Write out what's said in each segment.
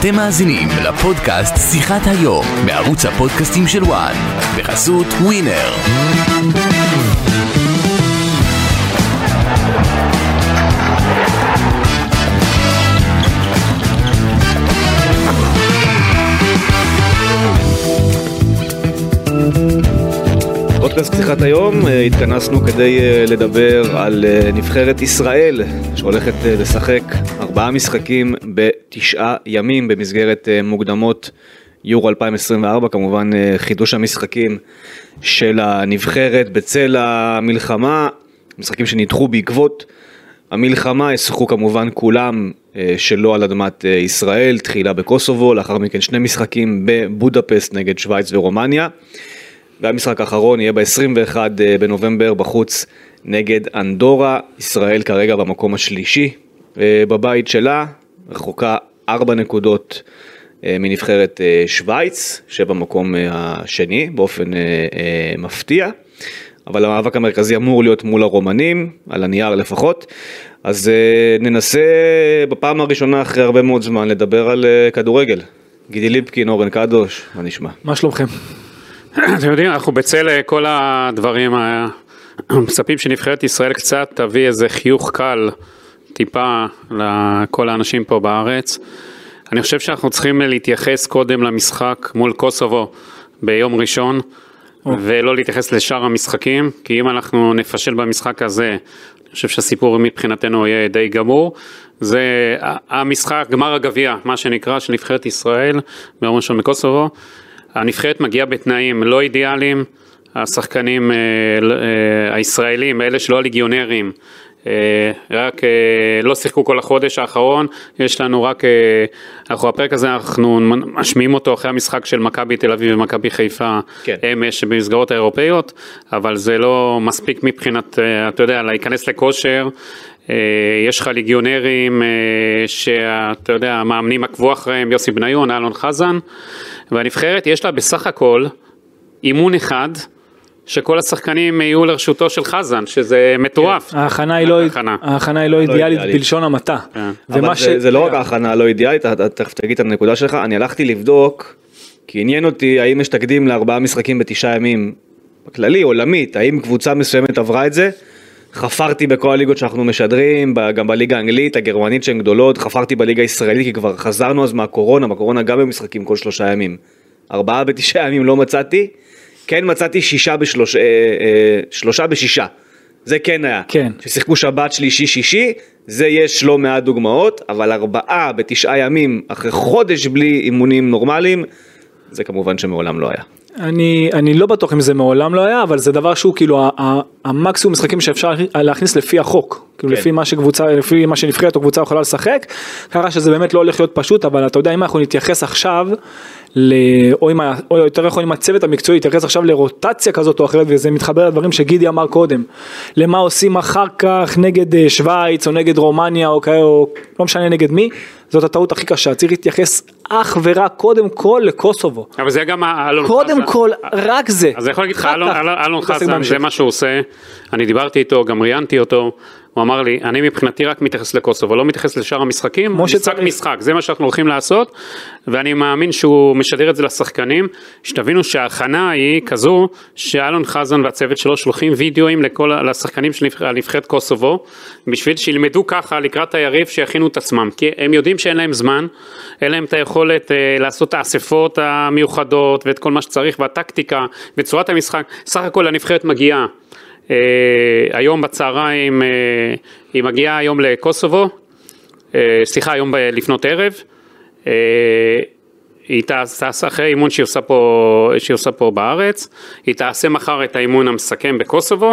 אתם מאזינים לפודקאסט שיחת היום בערוץ הפודקאסטים של וואן בחסות ווינר. פודקאסט שיחת היום, אה, התכנסנו כדי אה, לדבר על אה, נבחרת ישראל שהולכת לשחק ארבעה משחקים בתשעה ימים במסגרת מוקדמות יורו 2024, כמובן חידוש המשחקים של הנבחרת בצל המלחמה, משחקים שנדחו בעקבות המלחמה, ישחקו כמובן כולם שלא על אדמת ישראל, תחילה בקוסובו, לאחר מכן שני משחקים בבודפסט נגד שווייץ ורומניה. והמשחק האחרון יהיה ב-21 אה, בנובמבר בחוץ נגד אנדורה, ישראל כרגע במקום השלישי אה, בבית שלה, רחוקה 4 נקודות אה, מנבחרת שווייץ, שבמקום השני באופן מפתיע, אבל המאבק המרכזי אמור להיות מול הרומנים, על הנייר לפחות, אז ננסה בפעם הראשונה אחרי הרבה מאוד זמן לדבר על כדורגל. גידי ליפקין, אורן קדוש, מה נשמע? מה שלומכם? אתם יודעים, אנחנו בצל אה, כל הדברים, מצפים שנבחרת ישראל קצת תביא איזה חיוך קל טיפה לכל האנשים פה בארץ. אני חושב שאנחנו צריכים להתייחס קודם למשחק מול קוסובו ביום ראשון. ולא להתייחס לשאר המשחקים, כי אם אנחנו נפשל במשחק הזה, אני חושב שהסיפור מבחינתנו יהיה די גמור. זה המשחק, גמר הגביע, מה שנקרא, של נבחרת ישראל ביום ראשון בקוסובו. הנבחרת מגיעה בתנאים לא אידיאליים, השחקנים אה, אה, הישראלים, אלה שלא הליגיונרים, רק לא שיחקו כל החודש האחרון, יש לנו רק, אנחנו הפרק הזה אנחנו משמיעים אותו אחרי המשחק של מכבי תל אביב ומכבי חיפה כן. אמש במסגרות האירופאיות, אבל זה לא מספיק מבחינת, אתה יודע, להיכנס לכושר, יש לך ליגיונרים שאתה יודע, המאמנים עקבו אחריהם, יוסי בניון, אלון חזן. והנבחרת יש לה בסך הכל אימון אחד. שכל השחקנים יהיו לרשותו של חזן, שזה מטורף. כן. ההכנה היא לא, ההכנה היא לא, לא אידיאלית בלשון המעטה. כן. אבל ש... זה, זה לא רק ההכנה הלא אידיאלית, אתה תכף תגיד את הנקודה שלך, אני הלכתי לבדוק, כי עניין אותי האם יש תקדים לארבעה משחקים בתשעה ימים, בכללי, עולמית, האם קבוצה מסוימת עברה את זה? חפרתי בכל הליגות שאנחנו משדרים, גם בליגה האנגלית, הגרמנית שהן גדולות, חפרתי בליגה הישראלית כי כבר חזרנו אז מהקורונה, בקורונה גם במשחקים כל שלושה ימים. ארבעה בתשעה ימים לא מצאתי, כן מצאתי שישה בשלושה, אה, אה, שלושה בשישה. זה כן היה. כן. ששיחקו שבת, שלישי, שישי, זה יש לא מעט דוגמאות, אבל ארבעה בתשעה ימים אחרי חודש בלי אימונים נורמליים, זה כמובן שמעולם לא היה. אני, אני לא בטוח אם זה מעולם לא היה, אבל זה דבר שהוא כאילו המקסימום משחקים שאפשר להכניס לפי החוק, כאילו כן. לפי מה שקבוצה, לפי מה שנבחרת או קבוצה יכולה לשחק, ככה שזה באמת לא הולך להיות פשוט, אבל אתה יודע אם אנחנו נתייחס עכשיו, ל... או, עם ה... או יותר נכון עם הצוות המקצועי, נתייחס עכשיו לרוטציה כזאת או אחרת, וזה מתחבר לדברים שגידי אמר קודם, למה עושים אחר כך נגד אה, שווייץ או נגד רומניה או כאלה, או לא משנה נגד מי, זאת הטעות הכי קשה, צריך להתייחס אך ורק קודם כל לקוסובו. אבל זה גם אלון קודם חסן. כל, רק זה. אז אני יכול להגיד לך, אלון חסן, זה מה שהוא עושה, אני דיברתי איתו, גם ראיינתי אותו, הוא אמר לי, אני מבחינתי רק מתייחס לקוסובו, לא מתייחס לשאר המשחקים, משחק משחק, זה מה שאנחנו הולכים לעשות, ואני מאמין שהוא משדר את זה לשחקנים, שתבינו שההכנה היא כזו, שאלון חזן והצוות שלו שולחים וידאוים לכל, לשחקנים של נבחרת קוסובו, בשביל שילמדו ככה לקראת היריב שיכינו את עצמם, כי הם יודעים שאין להם זמן, אין להם את היכולת אה, לעשות את האספות המיוחדות ואת כל מה שצריך והטקטיקה וצורת המשחק, סך הכל הנבחרת מגיעה. אה, היום בצהריים, אה, היא מגיעה היום לקוסובו, אה, סליחה, היום לפנות ערב, היא תעשה אחרי אימון שהיא עושה, פה, שהיא עושה פה בארץ, היא תעשה מחר את האימון המסכם בקוסובו,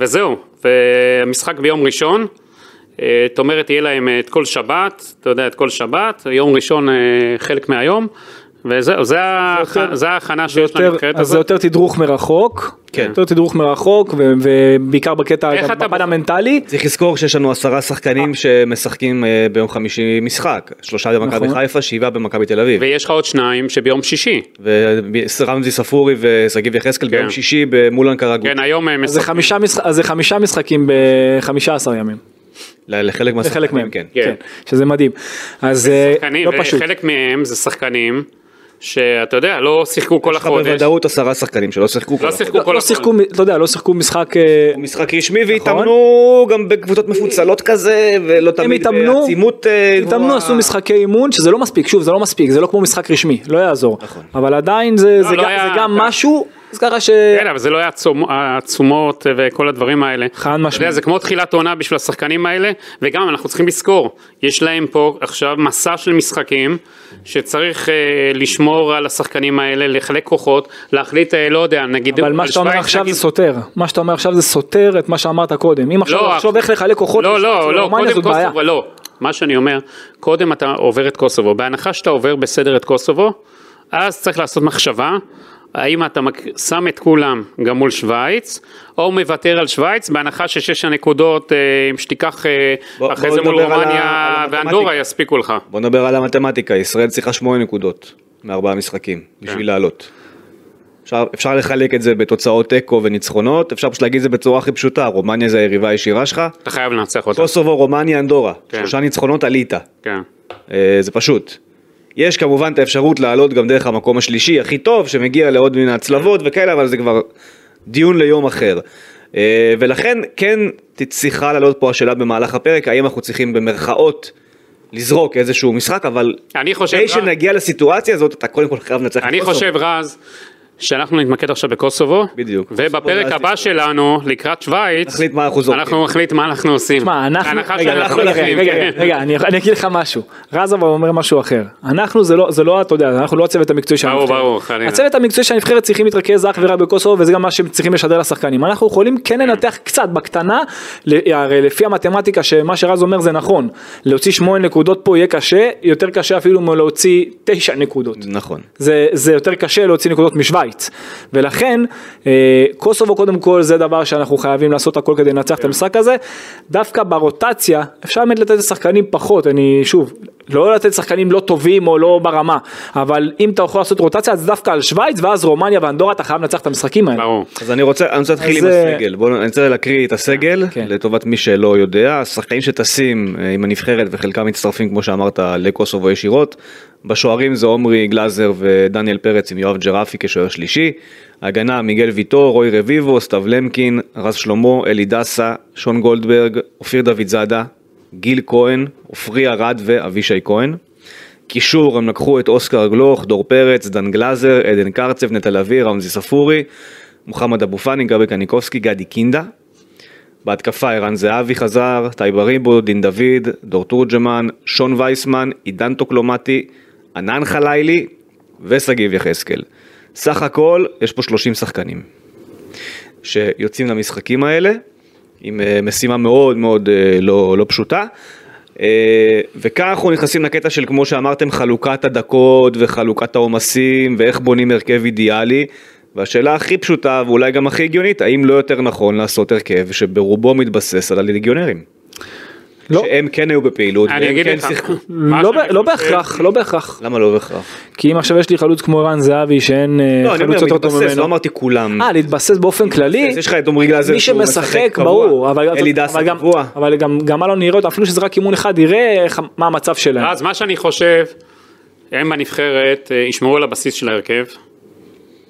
וזהו, והמשחק ביום ראשון, זאת אומרת יהיה להם את כל שבת, אתה יודע, את כל שבת, יום ראשון חלק מהיום, וזהו, זה, ההכנה שיש לנבחרת הזאת. אז זה יותר תדרוך מרחוק, כן. יותר תדרוך מרחוק, ובעיקר בקטע, בפן המנטלי. צריך לזכור שיש לנו עשרה שחקנים שמשחקים אה, ביום חמישי משחק, שלושה במכבי נכון. חיפה, שבעה במכבי תל אביב. ויש לך עוד שניים שביום שישי. ורמזי ספורי ושגיב יחזקאל כן. ביום שישי מול אנקרה כן, היום הם משחקים. אז זה חמישה משחקים בחמישה עשר ימים. ל- לחלק מהשחקנים, מהם, כן. כן, שזה מדהים. אז אה, שחקנים, לא פשוט. וחלק מהם זה שחקנים שאתה יודע, לא שיחקו כל יש לך החודש, בוודאות עשרה שחקנים שלא שיחקו כל לא החודש. שיחקו כל לא החודש. אתה יודע, לא שיחקו משחק, אה, משחק רשמי והתאמנו גם בקבוצות מפוצלות כזה ולא הם תמיד בעצימות אה, גבוהה. התאמנו, עשו משחקי אימון, שזה לא מספיק, שוב, זה לא מספיק, זה לא כמו משחק רשמי, לא יעזור. נכון. אבל עדיין זה לא זה גם משהו, אז ככה ש... כן, אבל זה לא היה העצומות וכל הדברים האלה. חד משמעית. זה כמו תחילת עונה בשביל השחקנים האלה, וגם אנחנו צריכים לזכור, יש להם פה עכשיו מסע של משחקים, שצריך אה, לשמור על השחקנים האלה, לחלק כוחות, להחליט, אה, לא יודע, נגיד, אבל מה שאתה אומר עכשיו נגיד- זה סותר, מה שאתה אומר עכשיו זה סותר את מה שאמרת קודם, אם עכשיו לא, תחשוב איך לחלק כוחות, לא, לא, לא, קודם. קוסובו, לא. מה שאני אומר, קודם אתה עובר את קוסובו, בהנחה שאתה עובר בסדר את קוסובו, אז צריך לעשות מחשבה, האם אתה שם את כולם גם מול שווייץ, או מוותר על שווייץ, בהנחה ששש הנקודות, אה, אם שתיקח אה, בוא- אחרי בוא זה מול רומניה. ואנדורה יספיקו לך. בוא נדבר על המתמטיקה, ישראל צריכה שמונה נקודות מארבעה משחקים כן. בשביל לעלות. אפשר, אפשר לחלק את זה בתוצאות תיקו וניצחונות, אפשר פשוט להגיד את זה בצורה הכי פשוטה, רומניה זה היריבה הישירה שלך, אתה חייב לנצח אותה. קוסובו, רומניה, אנדורה, כן. שלושה ניצחונות עלית, כן. אה, זה פשוט. יש כמובן את האפשרות לעלות גם דרך המקום השלישי הכי טוב, שמגיע לעוד מן ההצלבות וכאלה, אבל זה כבר דיון ליום אחר. אה, ולכן כן צריכה לעלות פה השאלה במהלך הפרק, האם אנחנו צריכים במרכאות לזרוק איזשהו משחק, אבל אני חושב, כדי רז- שנגיע לסיטואציה הזאת, אתה קודם כל חייב לנצח את אני. חושב רז, שאנחנו נתמקד עכשיו בקוסובו, בדיוק. ובפרק הבא זה- שלנו, לקראת שווייץ, נחליט מה אנחנו זורקים. אנחנו נחליט מה אנחנו עושים. תשמע, אנחנו, רגע, שאנחנו רגע, נחליט, רגע, כן. רגע, אני אני אגיד לך משהו, רז אבל אומר משהו אחר, אנחנו זה לא, זה לא, אתה יודע, אנחנו לא הצוות המקצועי של ברור, הנבחרת, ברור, חלילה. הצוות המקצועי של הנבחרת צריכים להתרכז אך ורק בקוסובו וזה גם מה שהם צריכים לשדר לשחקנים, אנחנו יכולים כן לנתח קצת בקטנה, הרי לפי המתמטיקה שמה שרז אומר זה נכון, להוציא שמונה נקודות פה יהיה קשה, יותר קשה אפילו מלהוציא תשע נקודות. נכון. זה, זה יותר קשה להוציא נקודות משוויץ ולכן אה, קוסובו קודם כל זה דבר שאנחנו חייבים לעשות הכל כדי לנצח את המשחק הזה. דווקא ברוטציה אפשר באמת לתת לשחקנים פחות. אני שוב לא לתת לשחקנים לא טובים או לא ברמה אבל אם אתה יכול לעשות רוטציה אז דווקא על שוויץ ואז רומניה ואנדורה אתה חייב לנצח את המשחקים האלה. ברור. אז אני רוצה, אני רוצה להתחיל עם אז, אה, הסגל, בואו אני רוצה להקריא את הסגל, כן. לטובת מי שלא יודע, השחקנים שטסים אה, עם הנבחרת וחלקם מצטרפים כמו שאמרת לקוסובו ישירות, בשוערים זה עומרי גלאזר ודניאל פרץ עם יואב ג'רפי כשוער שלישי, הגנה מיגל ויטור, רוי רביבו, סתיו למקין, רז שלמה, אלי דסה, שון גולדברג, אופיר דוד זאדה, גיל כהן, עופרי ארד ואבישי כהן. קישור הם לקחו את אוסקר גלוך, דור פרץ, דן גלאזר, עדן קרצב, נטע לביא, רמזי ספורי, מוחמד אבו פאני, גבי קניקובסקי, גדי קינדה. בהתקפה ערן זהבי חזר, טייבה ריבו, דין דוד, דור תורג'מן, שון וייסמן, עידן טוקלומטי, ענן חלילי ושגיב יחזקאל. סך הכל יש פה 30 שחקנים שיוצאים למשחקים האלה עם אה, משימה מאוד מאוד אה, לא, לא פשוטה. אה, וכאן אנחנו נכנסים לקטע של כמו שאמרתם חלוקת הדקות וחלוקת העומסים ואיך בונים הרכב אידיאלי והשאלה הכי פשוטה ואולי גם הכי הגיונית האם לא יותר נכון לעשות הרכב שברובו מתבסס על הליגיונרים. לא. שהם כן היו בפעילות אני והם אגיד כן לך, שיחקו. לא, ב- לא בהכרח לא בהכרח למה לא בהכרח? כי אם עכשיו יש לי חלוץ כמו ערן זהבי שאין אה, לא, אני חלוץ יותר טוב מתבסס, לא ממנו. אמרתי כולם. אה להתבסס באופן כללי. יש לך את עמרי גלאזר מי שמשחק קבוע. ברור, אבל, אלי דסה אבל, גם, קבוע. אבל גם, גם אלון יראה אותו, אפילו שזה רק אימון אחד, יראה מה המצב שלהם. אז מה שאני חושב, הם בנבחרת אה, ישמרו על הבסיס של ההרכב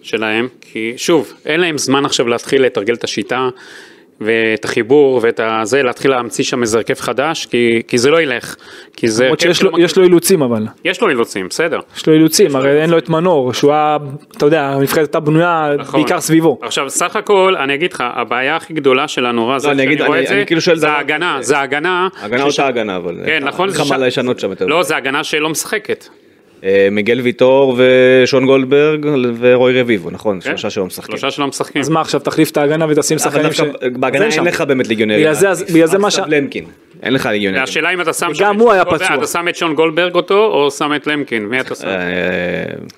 שלהם, כי שוב, אין להם זמן עכשיו להתחיל לתרגל את השיטה ואת החיבור ואת הזה, להתחיל להמציא שם איזה הרכב חדש, כי, כי זה לא ילך. כי זה למרות הרכב שיש לו, שלא יש לו אילוצים אבל, יש לו אילוצים, בסדר. יש לו אילוצים, הרי אין לו את מנור, שהוא היה, אתה יודע, הנבחרת הייתה בנויה נכון. בעיקר סביבו. עכשיו, סך הכל, אני אגיד לך, הבעיה הכי גדולה שלנו, רז, לא, אני אגיד, אני- את זה, אני כאילו שואל זה ההגנה, זה ההגנה. הגנה אותה הגנה אבל. כן, נכון, אין לך מה לשנות שם יותר. לא, זה הגנה שלא משחקת. אה, מיגל ויטור ושון גולדברג ורוי רביבו, נכון? שלושה שלא משחקים. שלושה שלא משחקים. אז מה עכשיו, תחליף את ההגנה ותשים שחקנים ש... בהגנה אין שם. לך באמת ליגיונרים. בגלל זה- להכניס. בגלל זה רק מה ש- למקין. אין לך ליגיונרים. השאלה אם אתה שם את הוא היה פצוע. אתה שם את שון גולדברג אותו, או שם את למקין, מי אתה שם? אה,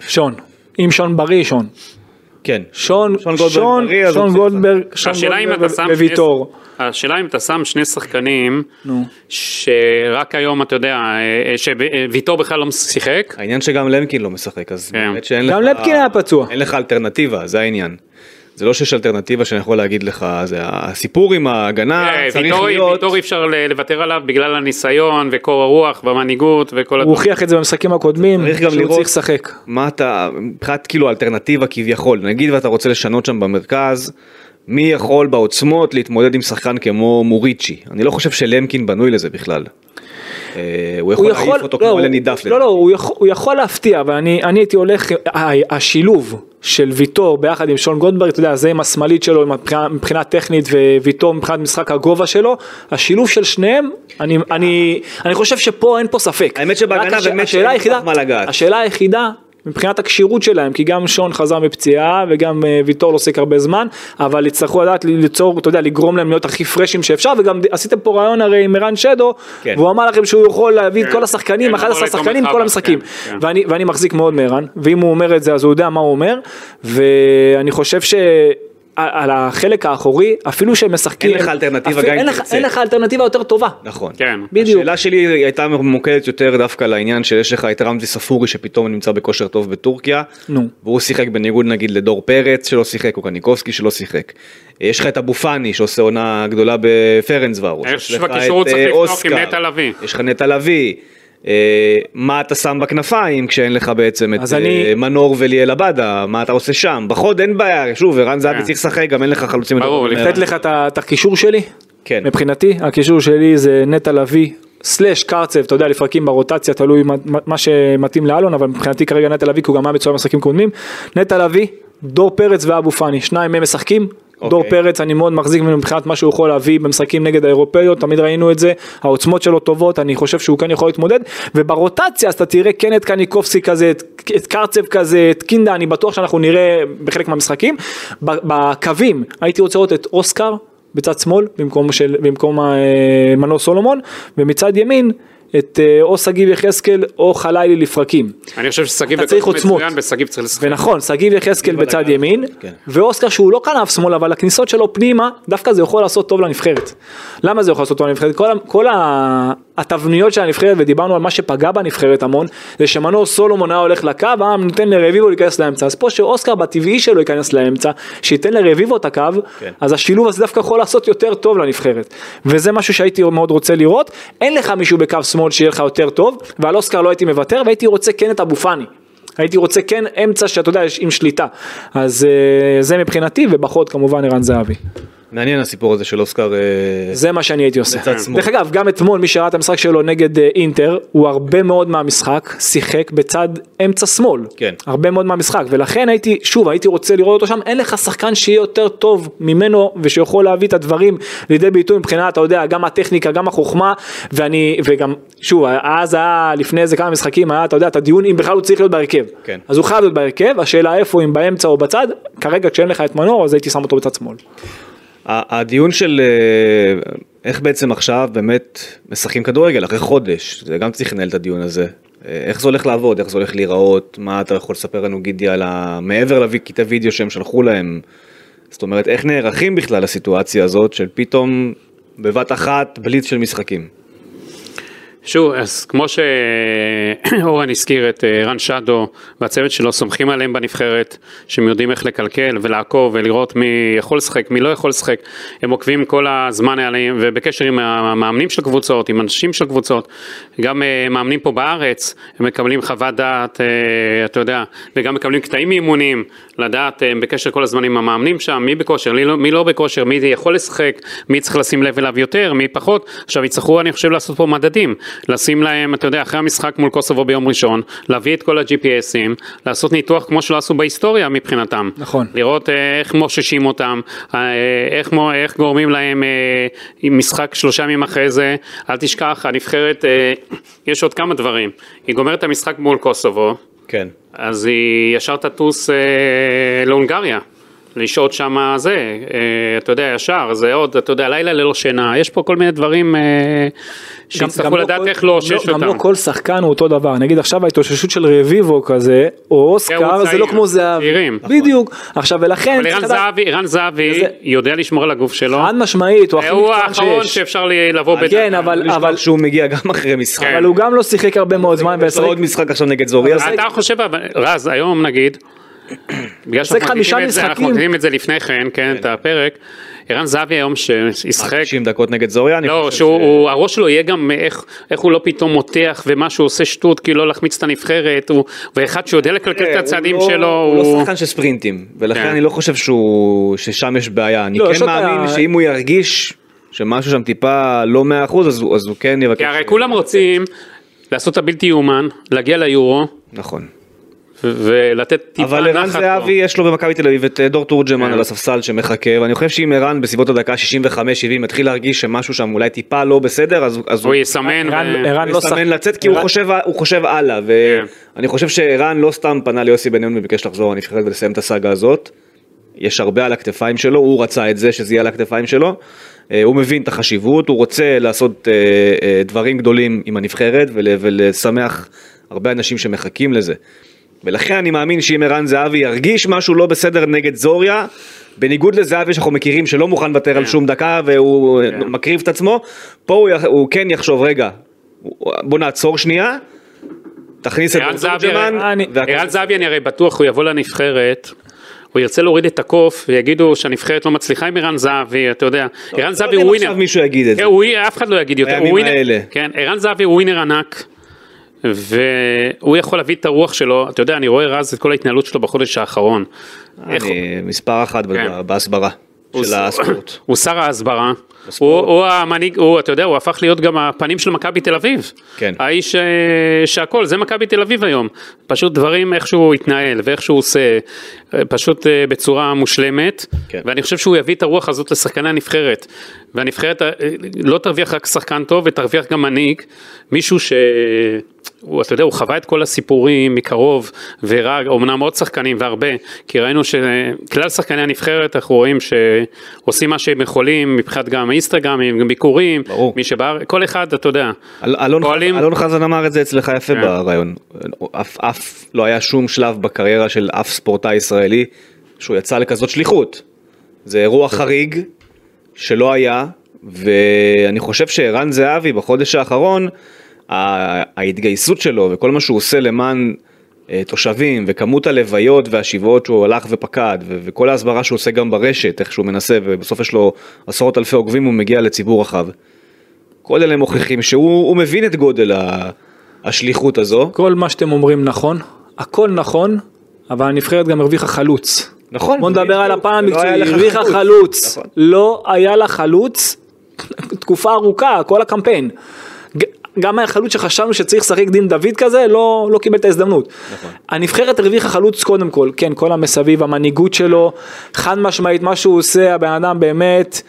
שון, אם שון בריא, שון. כן. שון, שון גולדברג שון, בריא, שון. גולדברג, שון גולדברג וויטור. השאלה אם אתה שם שני שחקנים, נו. שרק היום אתה יודע, אה, שוויטור בכלל לא שיחק, העניין שגם למקין לא משחק, אז כן. באמת שאין לך... גם למקין היה פצוע. אין לך אלטרנטיבה, זה העניין. זה לא שיש אלטרנטיבה שאני יכול להגיד לך, זה הסיפור עם ההגנה אה, צריך להיות... ויטור אי אפשר לוותר עליו בגלל הניסיון וקור הרוח והמנהיגות וכל הוא הדברים. הוכיח את זה במשחקים הקודמים, צריך גם שהוא לראות צריך לשחק. מה אתה, מבחינת כאילו אלטרנטיבה כביכול, נגיד ואתה רוצה לשנות שם במרכז, מי יכול בעוצמות להתמודד עם שחקן כמו מוריצ'י? אני לא חושב שלמקין בנוי לזה בכלל. אה, הוא יכול להעיף אותו לא, כמו הוא- אלני דף. לא, לא, הוא יכול, הוא יכול להפתיע, אבל אני, אני הייתי הולך, השילוב של ויטור ביחד עם שון גולדברג, אתה יודע, זה עם השמאלית שלו מבחינה, מבחינה טכנית וויטור מבחינת משחק הגובה שלו, השילוב של שניהם, אני, אני, אני חושב שפה אין פה ספק. האמת שבהגנה באמת שאין כך מה לגעת. השאלה היחידה, מבחינת הכשירות שלהם, כי גם שון חזר מפציעה וגם אה, ויטור לא עוסק הרבה זמן, אבל יצטרכו לדעת ליצור, אתה יודע, לגרום להם להיות הכי פרשים שאפשר, וגם עשיתם פה רעיון הרי עם ערן שדו, כן. והוא אמר לכם שהוא יכול להביא את כן. כל השחקנים, כן, 11 לעבור שחקנים, כל המשחקים. כן, כן. ואני, ואני מחזיק מאוד מערן, ואם הוא אומר את זה אז הוא יודע מה הוא אומר, ואני חושב ש... על החלק האחורי, אפילו שהם משחקים... אין לך אלטרנטיבה גם אם אין לך- תרצה. אין לך אלטרנטיבה יותר טובה. נכון. כן. בדיוק. השאלה שלי הייתה ממוקדת יותר דווקא לעניין שיש לך את רמזי ספורי שפתאום נמצא בכושר טוב בטורקיה. נו. והוא שיחק בניגוד נגיד לדור פרץ שלא שיחק או קניקובסקי שלא שיחק. יש לך את אבו פאני שעושה עונה גדולה בפרנזוורוש. אני יש לך את, אה, אוסקר. יש לך נטע לביא. אה, מה אתה שם בכנפיים כשאין לך בעצם את אז אה, אני- מנור וליאל עבדה, מה אתה עושה שם? בחוד אין בעיה, שוב, ערן זהבי כן. צריך לשחק, גם אין לך חלוצים. ברור, לתת. לך את הקישור שלי? כן. מבחינתי, הקישור שלי זה נטע לביא. סלאש קרצב, אתה יודע, לפרקים ברוטציה, תלוי מה, מה שמתאים לאלון, אבל מבחינתי כרגע נטע לביא, כי הוא גם היה מצוין במשחקים קודמים. נטע לביא, דור פרץ ואבו פאני, שניים מהם משחקים. דור אוקיי. פרץ, אני מאוד מחזיק ממנו מבחינת מה שהוא יכול להביא במשחקים נגד האירופאיות, תמיד ראינו את זה, העוצמות שלו טובות, אני חושב שהוא כן יכול להתמודד, וברוטציה אז אתה תראה כן את קניקובסקי כזה, את, את קרצב כזה, את קינדה, אני בטוח שאנחנו נראה בחלק מהמשחקים. בקווים, הייתי רוצה לראות את אוסקר בצד שמאל, במקום, של, במקום אה, מנור סולומון, ומצד ימין, את אה, או שגיב יחזקאל או חלילי לפרקים. אני חושב ששגיב צריך עוצמות. מצוין ושגיב צריך לשחק. ונכון, שגיב יחזקאל בצד ימין, כן. ואוסקר שהוא לא כנף שמאל, אבל הכניסות שלו פנימה, דווקא זה יכול לעשות טוב לנבחרת. למה זה יכול לעשות טוב לנבחרת? כל, כל ה- התבניות של הנבחרת, ודיברנו על מה שפגע בנבחרת המון, זה שמנור סולומון היה הולך לקו, היה נותן לרביבו להיכנס לאמצע. אז פה שאוסקר בטבעי שלו ייכנס לאמצע, שייתן לרביבו את הקו, כן. אז השילוב הזה דווקא יכול לעשות יותר טוב לנבחרת. וזה משהו שהייתי מאוד רוצה לראות. אין לך מישהו בקו שמאל שיהיה לך יותר טוב, ועל אוסקר לא הייתי מוותר, והייתי רוצה כן את אבו פאני. הייתי רוצה כן אמצע שאתה יודע, עם שליטה. אז אה, זה מבחינתי, ובחוד כמובן ערן זהבי. מעניין הסיפור הזה של אוסקר. אה, זה מה שאני הייתי עושה. דרך אגב, גם אתמול מי שראה את המשחק שלו נגד אה, אינטר, הוא הרבה מאוד מהמשחק שיחק בצד אמצע שמאל. כן. הרבה מאוד מהמשחק, ולכן הייתי, שוב, הייתי רוצה לראות אותו שם, אין לך שחקן שיהיה יותר טוב ממנו, ושיכול להביא את הדברים לידי ביטוי מבחינת, אתה יודע, גם הטכניקה, גם החוכמה, ואני, וגם, שוב, אז היה, לפני איזה כמה משחקים, היה, אתה יודע, את הדיון אם בכלל הוא צריך להיות בהרכב. כן. אז הוא חייב להיות בהרכב, השאלה איפה, אם באמצע או בצד, כרגע כשאין לך את מנור, אז הייתי שם אותו בצד שמאל. הדיון של אה, איך בעצם עכשיו באמת משחקים כדורגל אחרי חודש, זה גם צריך לנהל את הדיון הזה. אה, איך זה הולך לעבוד, איך זה הולך להיראות, מה אתה יכול לספר לנו גידי על ה... מעבר לקטעי וידאו שהם שלחו להם, זאת אומרת איך נערכים בכלל לסיטואציה הזאת של פתאום בבת אחת בליץ של משחקים. שוב, אז כמו שאורן הזכיר את אה, רן שדו והצוות שלו סומכים עליהם בנבחרת, שהם יודעים איך לקלקל ולעקוב ולראות מי יכול לשחק, מי לא יכול לשחק, הם עוקבים כל הזמן עליהם ובקשר עם המאמנים של הקבוצות, עם אנשים של הקבוצות, גם אה, מאמנים פה בארץ, הם מקבלים חוות דעת, אה, אתה יודע, וגם מקבלים קטעים מאימונים, לדעת, הם בקשר כל הזמן עם המאמנים שם, מי בכושר, מי לא, מי לא בכושר, מי יכול לשחק, מי צריך לשים לב אליו יותר, מי פחות, עכשיו יצטרכו אני חושב לעשות פה מדדים, לשים להם, אתה יודע, אחרי המשחק מול קוסובו ביום ראשון, להביא את כל ה-GPSים, לעשות ניתוח כמו שלא עשו בהיסטוריה מבחינתם. נכון. לראות אה, איך מוששים אותם, אה, איך, מו- איך גורמים להם אה, משחק שלושה ימים אחרי זה, אל תשכח, הנבחרת, אה, יש עוד כמה דברים, היא גומרת את המשחק מול קוסובו, כן. אז היא ישר תטוס אה, להונגריה. לשהות שם זה, אה, אתה יודע, ישר, זה עוד, אתה יודע, לילה ללא שינה, יש פה כל מיני דברים אה, שיצטרכו לא לדעת כל- איך לאושש לא- אותם. גם לא כל שחקן הוא אותו דבר, נגיד עכשיו ההתאוששות של רביבו כזה, או הוא אוסקר, זה לא כמו זהבי. צעירים. בדיוק. עכשיו ולכן, אבל ערן זהבי, ערן זהבי זה- יודע לשמור על הגוף שלו, חד משמעית, הוא הכי הוא מקצוען האחרון שיש. שאפשר לי- לבוא בדקה. כן, אבל- אבל שהוא מגיע גם אחרי משחק. כן. אבל הוא גם לא שיחק הרבה מאוד זמן, יש לו עוד משחק עכשיו נגד זוריה. אתה חושב, אבל- רז, היום נגיד, בגלל שאנחנו חמישה מקליטים את זה- אנחנו מקליטים את זה לפני כן, כן, את הפרק. ערן זהבי היום שישחק, 90 דקות נגד זוריה, אני לא, חושב שהוא, הראש שלו יהיה גם איך, איך הוא לא פתאום מותח ומה שהוא עושה שטות כאילו לא להחמיץ את הנבחרת, הוא, ואחד שיודע לקלקל את תראה, הצעדים הוא לא- שלו, הוא לא שחקן של ספרינטים, ולכן כן. אני לא חושב שהוא- ששם יש בעיה. אני לא, כן מאמין שאם הוא ירגיש שמשהו שם טיפה לא 100% אז הוא אז הוא כן יבקש. כי הרי כולם רוצים לעשות את הבלתי יאומן, להגיע ליורו, נכון. ולתת טיפה אבל ערן נחת זהבי. יש לו במכבי תל אביב את אה, דור תורג'מן כן. על הספסל שמחכה ואני חושב שאם ערן בסביבות הדקה 65-70 מתחיל להרגיש שמשהו שם אולי טיפה לא בסדר אז אז הוא יסמן, ערן- לא יסמן לצאת כי הוא חושב הוא חושב הלאה כן. ואני חושב שערן לא סתם פנה ליוסי בניון וביקש לחזור לנבחרת ולסיים את הסאגה הזאת. יש הרבה על הכתפיים שלו הוא רצה את זה שזה יהיה על הכתפיים שלו. אה, הוא מבין את החשיבות הוא רוצה לעשות אה, דברים גדולים עם הנבחרת ול- ולשמח הרבה אנשים שמחכים לזה. ולכן אני מאמין שאם ערן זהבי ירגיש משהו לא בסדר נגד זוריה, בניגוד לזהבי שאנחנו מכירים שלא מוכן לוותר על שום דקה והוא כן. מקריב את עצמו, פה הוא, הוא כן יחשוב רגע, בוא נעצור שנייה, תכניס את תורג'מן, ערן זהבי אני הרי בטוח הוא יבוא לנבחרת. הוא ירצה להוריד את הקוף ויגידו שהנבחרת לא מצליחה עם ערן זהבי, אתה יודע, ערן זהבי לא יודע הוא אם עכשיו ווינר, מישהו יגיד את זה. כן, הוא- אף אחד לא יגיד יותר, הוא ווינר. כן, ערן זהבי הוא ווינר ענק, והוא יכול להביא את הרוח שלו, אתה יודע, אני רואה רז את כל ההתנהלות שלו בחודש האחרון. איך אני מספר אחת כן. בהסברה של הספורט. הוא שר ההסברה, הוא, הוא המנהיג, הוא, אתה יודע, הוא הפך להיות גם הפנים של מכבי תל אביב. כן. האיש אה, שהכל, זה מכבי תל אביב היום. פשוט דברים, איך שהוא התנהל ואיך שהוא עושה, אה, פשוט אה, בצורה מושלמת. כן. ואני חושב שהוא יביא את הרוח הזאת לשחקני הנבחרת. והנבחרת לא תרוויח רק שחקן טוב, ותרוויח גם מנהיג, מישהו ש... הוא, אתה יודע, הוא חווה את כל הסיפורים מקרוב, והראה אומנם עוד שחקנים והרבה, כי ראינו שכלל שחקני הנבחרת אנחנו רואים שעושים מה שהם יכולים, מבחינת גם אינסטגרמים, גם ביקורים, ברור. מי שבארץ, כל אחד, אתה יודע, אל- אלון פועלים- אלון חזן אמר את זה אצלך יפה כן. ברעיון. אף אף לא היה שום שלב בקריירה של אף ספורטאי ישראלי שהוא יצא לכזאת שליחות. זה אירוע חריג שלא היה, ואני חושב שערן זהבי בחודש האחרון, ההתגייסות שלו וכל מה שהוא עושה למען תושבים וכמות הלוויות והשבעות שהוא הלך ופקד ו- וכל ההסברה שהוא עושה גם ברשת, איך שהוא מנסה ובסוף יש לו עשרות אלפי עוקבים הוא מגיע לציבור רחב. כל אלה מוכיחים שהוא הוא מבין את גודל ה- השליחות הזו. כל מה שאתם אומרים נכון, הכל נכון, אבל הנבחרת גם הרוויחה חלוץ. נכון. בוא נדבר על הפן לא המקצועי, הרוויחה חלוץ. חלוץ, נכון. לא היה לה חלוץ תקופה ארוכה, כל הקמפיין. גם החלוץ שחשבנו שצריך לשחק דין דוד כזה, לא, לא קיבל את ההזדמנות. נכון. הנבחרת הרוויחה חלוץ קודם כל, כן, כל המסביב, המנהיגות שלו, חד משמעית, מה שהוא עושה, הבן אדם באמת,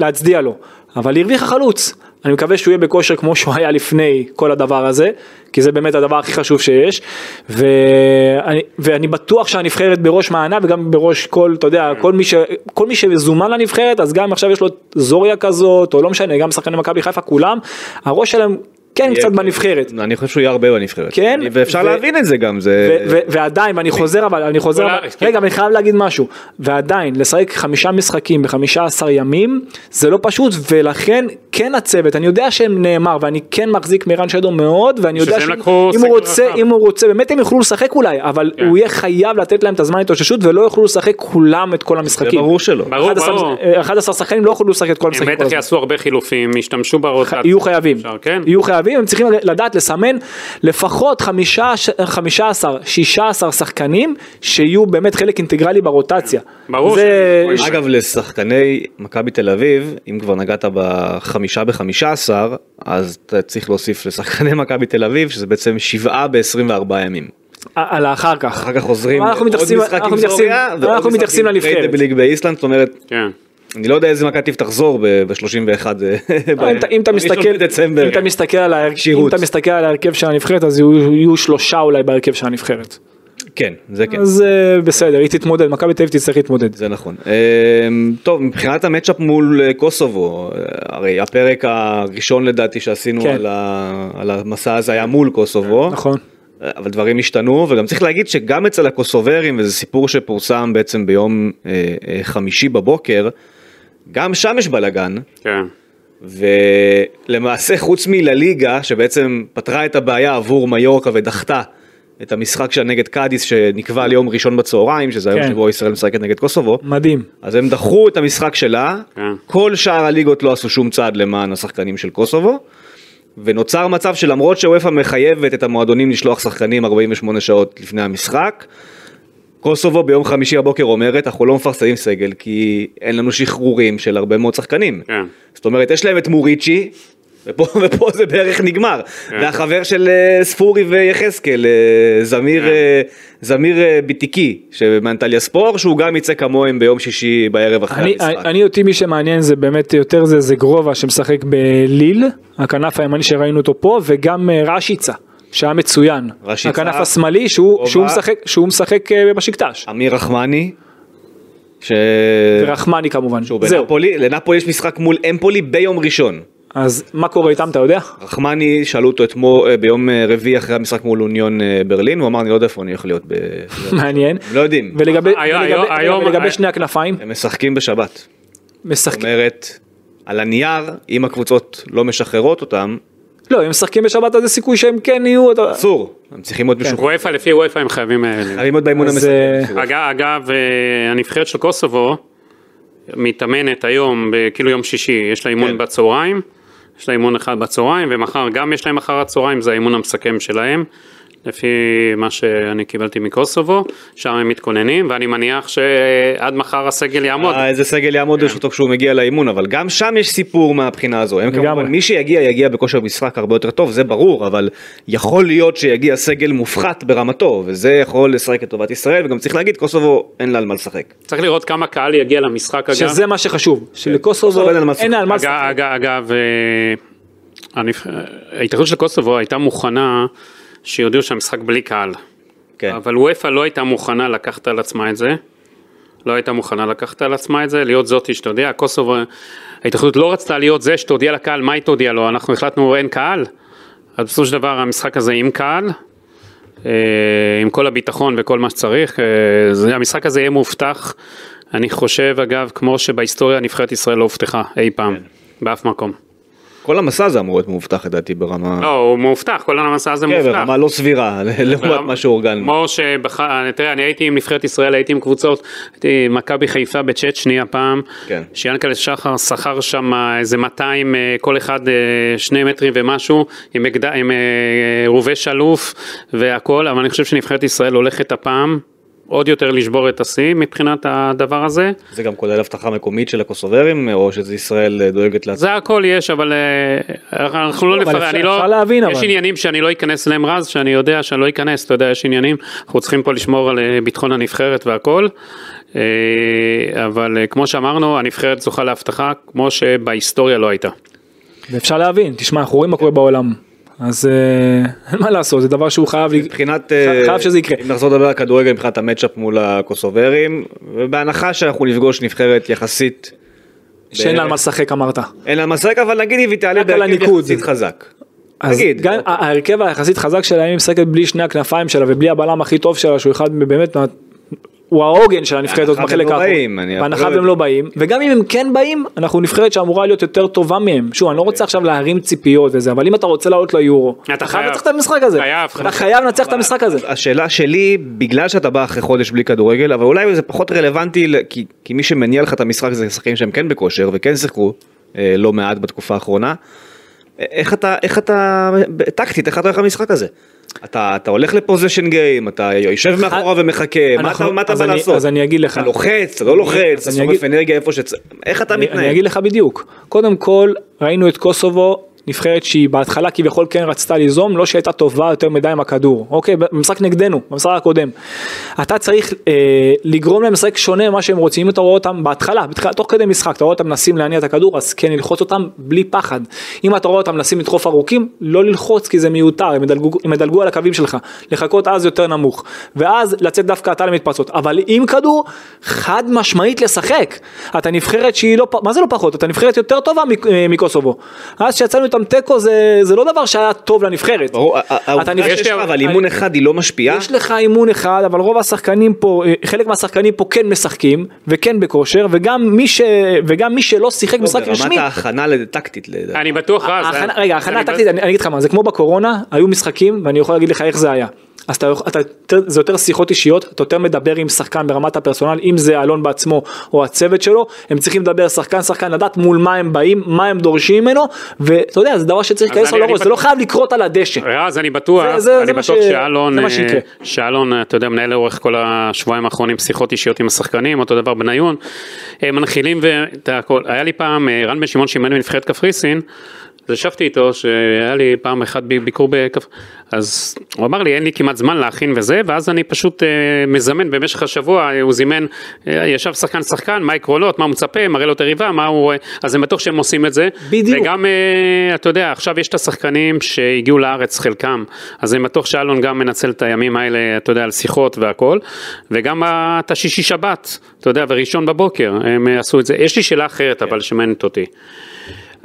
להצדיע לו. אבל היא הרוויחה חלוץ. אני מקווה שהוא יהיה בכושר כמו שהוא היה לפני כל הדבר הזה, כי זה באמת הדבר הכי חשוב שיש. ואני, ואני בטוח שהנבחרת בראש מעייניו וגם בראש כל, אתה יודע, כל מי, ש, כל מי שזומן לנבחרת, אז גם עכשיו יש לו זוריה כזאת, או לא משנה, גם שחקני מכבי חיפה, כולם, הראש שלהם כן יהיה- קצת בנבחרת. אני חושב שהוא יהיה הרבה בנבחרת. כן, ואפשר ו- להבין את זה גם, זה... ו- ו- ועדיין, ואני חוזר, אבל אני חוזר, אבל- כן. רגע, אני חייב להגיד משהו, ועדיין, לשחק חמישה משחקים בחמישה עשר ימים, זה לא פשוט, ולכן כן הצוות, אני יודע שהם נאמר, ואני כן מחזיק מערן שדו מאוד, ואני יודע שאם הוא רוצה. אם הוא רוצה, באמת הם יוכלו לשחק אולי, אבל כן. הוא יהיה חייב לתת להם את הזמן התאוששות, ולא יוכלו לשחק כולם את כל זה המשחקים. ברור שלא. ברור, 11 ברור. אה, 11 שחקנים לא יוכלו לשחק את כל הם המשחקים. כל בטח. יעשו הרבה חילופים, ישתמשו ברוטציה. יהיו חייבים, כן. יהיו חייבים, הם צריכים לדעת לסמן לפחות 15, 16 שחקנים שיהיו באמת חלק אינטגרלי ברוטציה. ברור זה... ש- אגב, לשחקני מכבי תל אביב, אם כבר נגעת בחמישה בחמישה עשר, אז אתה צריך להוסיף לשחקני מכבי תל אביב, שזה בעצם שבעה ב-24 ימים. על האחר כך. אחר כך חוזרים אנחנו מתייחסים- משחק אנחנו עם מתייחסים- זוריה, ועוד אנחנו משחק מתייחסים עם לנבחרת. בליג באיסלנד, זאת אומרת, כן. אני לא יודע איזה מכבי תחזור ב-31 אם אתה- אם אתה מסתכל. אם אתה מסתכל על ההרכב- אם. אתה מסתכל על ההרכב של הנבחרת אז יהיו שלושה אולי בהרכב של הנבחרת. כן, זה כן. אז אה, בסדר, היא תתמודד, מכבי תל אביב תצטרך להתמודד. זה נכון. אמ, טוב, מבחינת המצ'אפ מול אה, קוסובו, אה, הרי הפרק הראשון לדעתי שעשינו כן. על המסע הזה היה מול קוסובו. נכון. אה, אבל דברים השתנו וגם צריך להגיד שגם אצל הקוסוברים וזה סיפור שפורסם בעצם ביום אה, אה, חמישי בבוקר, גם שם יש בלאגן כן. ולמעשה חוץ מלליגה שבעצם פתרה את הבעיה עבור מיורקה ודחתה את המשחק שלה נגד קאדיס שנקבע ליום ראשון בצהריים, שזה היום כן. שבו ישראל משחקת נגד קוסובו. מדהים. אז הם דחו את המשחק שלה, כן. כל שאר הליגות לא עשו שום צעד למען השחקנים של קוסובו, ונוצר מצב שלמרות שוופא מחייבת את המועדונים לשלוח שחקנים 48 שעות לפני המשחק, קוסובו ביום חמישי בבוקר אומרת אנחנו לא מפרסמים סגל כי אין לנו שחרורים של הרבה מאוד שחקנים. כן. זאת אומרת יש להם את מוריצ'י. ופה, ופה זה בערך נגמר, כן. והחבר של אה, ספורי ויחזקאל, אה, זמיר, כן. אה, זמיר ביטיקי, מאנטליה ספור, שהוא גם יצא כמוהם ביום שישי בערב אחרי אני, המשחק. אני אותי מי שמעניין זה באמת יותר זה זה גרובה שמשחק בליל, הכנף הימני שראינו אותו פה, וגם רשיצה. שהיה מצוין, רשיצה, הכנף השמאלי שהוא. שהוא משחק, שהוא משחק אה, בשקטש, אמיר רחמני, ש... ורחמני כמובן, שהוא זהו, בנפולי, לנפולי יש משחק מול אמפולי ביום ראשון. אז מה קורה איתם אתה יודע? רחמני, שאלו אותו אתמול, אה, ביום אה, רביעי אחרי המשחק מול אוניון ברלין, הוא אמר אני לא יודע איפה אני הולך להיות, ב... מעניין, לא יודעים, ולגבי, שני הכנפיים, הם משחקים בשבת. זאת משחקים, אומרת, על הנייר, אם הקבוצות לא משחררות אותם, לא הם משחקים בשבת אז יש סיכוי שהם כן יהיו, אסור, הם צריכים להיות משוחררים. וופא לפי וופא הם חייבים... אה, חייבים להיות באימון המסכם. אה, אגב, אה, הנבחרת של קוסובו מתאמנת היום, כאילו יום שישי, יש לה אימון כן. בצהריים, יש לה אימון אחד בצהריים, ומחר גם יש להם אחר הצהריים, זה האימון המסכם שלהם, לפי מה שאני קיבלתי מקוסובו, שם הם מתכוננים, ואני מניח שעד מחר הסגל יעמוד. אה, איזה סגל יעמוד לרשותו כשהוא מגיע לאימון, אבל גם שם יש סיפור מהבחינה הזו. הם. כמובן, מי שיגיע, יגיע בכושר משחק הרבה יותר טוב, זה ברור, אבל יכול להיות שיגיע סגל מופחת ברמתו, וזה יכול לשחק לטובת ישראל, וגם צריך להגיד, קוסובו אין לה על מה לשחק. צריך לראות כמה קהל יגיע למשחק אגב. שזה מה שחשוב, שלקוסובו קוסובו אין על מה אין לה על מה אגב, לשחק, אגב, אה, הנבח- ההתאחדות של קוסובו הייתה מוכנה שיודיעו שהמשחק בלי קהל. כן. אבל וופא לא הייתה מוכנה לקחת על עצמה את זה. לא הייתה מוכנה לקחת על עצמה את זה, להיות זאתי שאתה יודע, קוסובו, ההתאחדות לא רצתה להיות זה שתודיע לקהל, מה היא תודיע לו? אנחנו החלטנו אין קהל. אז בסופו של דבר המשחק הזה עם קהל, אה, עם כל הביטחון וכל מה שצריך, אה, המשחק הזה יהיה מאובטח, אני חושב אגב, כמו שבהיסטוריה נבחרת ישראל לא הובטחה אי פעם, באף מקום. כל המסע הזה אמור להיות מאובטח לדעתי ברמה... לא, הוא מאובטח, כל המסע הזה כן, מאובטח. ברמה לא סבירה, לעומת מה שאורגן. כמו שבח... תראה, אני הייתי עם נבחרת ישראל, הייתי עם קבוצות, הייתי עם מכבי חיפה בצ'צ'ני הפעם, כן. שיאנקל'ה שחר שכר שם איזה 200, אה, כל אחד אה, שני מטרים ומשהו, עם, אקד... עם אה, רובה שלוף והכל, אבל אני חושב שנבחרת ישראל הולכת הפעם עוד יותר לשבור את השיא מבחינת הדבר הזה. זה גם כולל הבטחה מקומית של הקוסוברים, או שזה ישראל דואגת לעצמה. זה הכל יש, אבל אה, אנחנו לא נפרט, אפשר- אני לא, להבין, יש אבל. עניינים שאני לא אכנס אליהם רז, שאני יודע שאני לא אכנס, אתה יודע, יש עניינים, אנחנו צריכים פה לשמור על אה, ביטחון הנבחרת והכל, אה, אבל כמו שאמרנו, הנבחרת זוכה להבטחה כמו שבהיסטוריה לא הייתה. ואפשר להבין, תשמע אנחנו רואים מה קורה בעולם, אז אה, אין מה לעשות, זה דבר שהוא חייב, מבחינת, חייב אה, שזה יקרה. אם נחזור לדבר על כדורגל מבחינת המצ'אפ מול הקוסוברים, ובהנחה שאנחנו נפגוש נבחרת יחסית, שאין לה על מה לשחק אמרת. אין לה מה לשחק, אבל נגיד אם היא תעלה על בהרכב. יחסית חזק. אז נגיד, גם ה- ההרכב היחסית חזק שלה, אם היא משחקת בלי שני הכנפיים שלה ובלי הבלם הכי טוב שלה, שהוא אחד באמת, הוא העוגן של הנבחרת הזאת בהנחה בחלק והם לא האחרון. באים, אני- בהנחה אנחנו לא והם לא באים, וגם אם הם כן באים, אנחנו נבחרת שאמורה להיות יותר טובה מהם. שוב, אני לא רוצה עכשיו להרים ציפיות וזה, אבל אם אתה רוצה לעלות ליורו, אתה חייב. לנצח את המשחק הזה. חייב. אתה חייב לנצח את המשחק הזה. השאלה שלי, בגלל שאתה בא אחרי חודש בלי כדורגל, אבל אולי זה פחות רלוונטי, כי מי שמניע לך את המשחק זה שחקנים שהם כן בכושר וכן שיחקו אה, לא מעט בתקופה האחרונה. אה, איך אתה, איך אתה, טקטית, איך אתה הולך למשחק הזה? אתה, אתה הולך לפוזיישן גיים, אתה יושב מאחורה ומחכה, מה אתה, אנחנו- מה אתה בא לעשות? אז אני אגיד לך. אתה לוחץ, אתה לא לוחץ, אתה שורף אנרגיה איפה שצריך, איך אתה אני, מתנהג? אני אגיד לך בדיוק. קודם כל, ראינו את קוסובו, נבחרת שהיא בהתחלה כביכול כן רצתה ליזום, לא שהייתה טובה יותר מדי עם הכדור. אוקיי, במשחק נגדנו, במשחק הקודם. אתה צריך אה, לגרום להם לשחק שונה ממה שהם רוצים. אם אתה רואה אותם בהתחלה, בתחילה, תוך כדי משחק, אתה רואה אותם מנסים להניע את הכדור, אז כן ללחוץ אותם בלי פחד. אם אתה רואה אותם מנסים לדחוף ארוכים, לא ללחוץ כי זה מיותר, הם ידלגו, על הקווים שלך. לחכות אז יותר נמוך. ואז לצאת דווקא אתה למתפרצות. אבל עם כדור, חד משמעית לשחק. אתה נבחרת שהיא לא, מה זה לא פחות? אתה נבחרת יותר טובה אה, מקוסובו. אז שיצאנו איתם תיקו זה, זה לא דבר שהיה טוב לנבחרת. ברור, אתה העובדה נפגש- שיש לך אבל אימון אחד היא לא משפיעה? יש לך אימון אחד, אבל רוב השחקנים פה, אה, חלק מהשחקנים פה כן משחקים, וכן בכושר, וגם מי, ש... וגם מי שלא שיחק לא, משחק ברמת רשמי. ההכנה לטקטית. אני בטוח רז. אני- רגע, הכנה טקטית, אני אני אגיד לך מה, זה כמו בקורונה, היו משחקים, ואני יכול להגיד לך איך זה היה. אז אתה, אתה, זה יותר שיחות אישיות, אתה יותר מדבר עם שחקן ברמת הפרסונל, אם זה אלון בעצמו או הצוות שלו, הם צריכים לדבר שחקן שחקן, לדעת מול מה הם באים, מה הם דורשים ממנו, ואתה יודע, זה דבר שצריך אז להיכנס לו לראש, זה לא חייב לקרות על הדשא. רז, אני בטוח, זה- זה- אני זה בטוח ש- שאלון, אה. שאלון, אתה יודע, מנהל לאורך כל השבועיים האחרונים שיחות אישיות עם השחקנים, אותו דבר בניון, אה, מנחילים ואת הכל. היה לי פעם, אה, רן בן שמעון שאימן בנבחרת קפריסין, אז ישבתי איתו, שהיה לי פעם אחת ביקור בקפ... אז הוא אמר לי, אין לי כמעט זמן להכין וזה, ואז אני פשוט אה, מזמן במשך השבוע, אה, הוא זימן, אה, ישב שחקן שחקן, מה העקרונות, מה הוא מצפה, מראה לו את היריבה, מה הוא... אה, אז אני בטוח שהם עושים את זה. בדיוק. וגם, אה, אתה יודע, עכשיו יש את השחקנים שהגיעו לארץ, חלקם, אז אני בטוח שאלון גם מנצל את הימים האלה, אתה יודע, על שיחות והכל, וגם את השישי שבת, אתה יודע, וראשון בבוקר, הם אה, עשו את זה. יש לי שאלה אחרת, אבל שמעניינת אותי.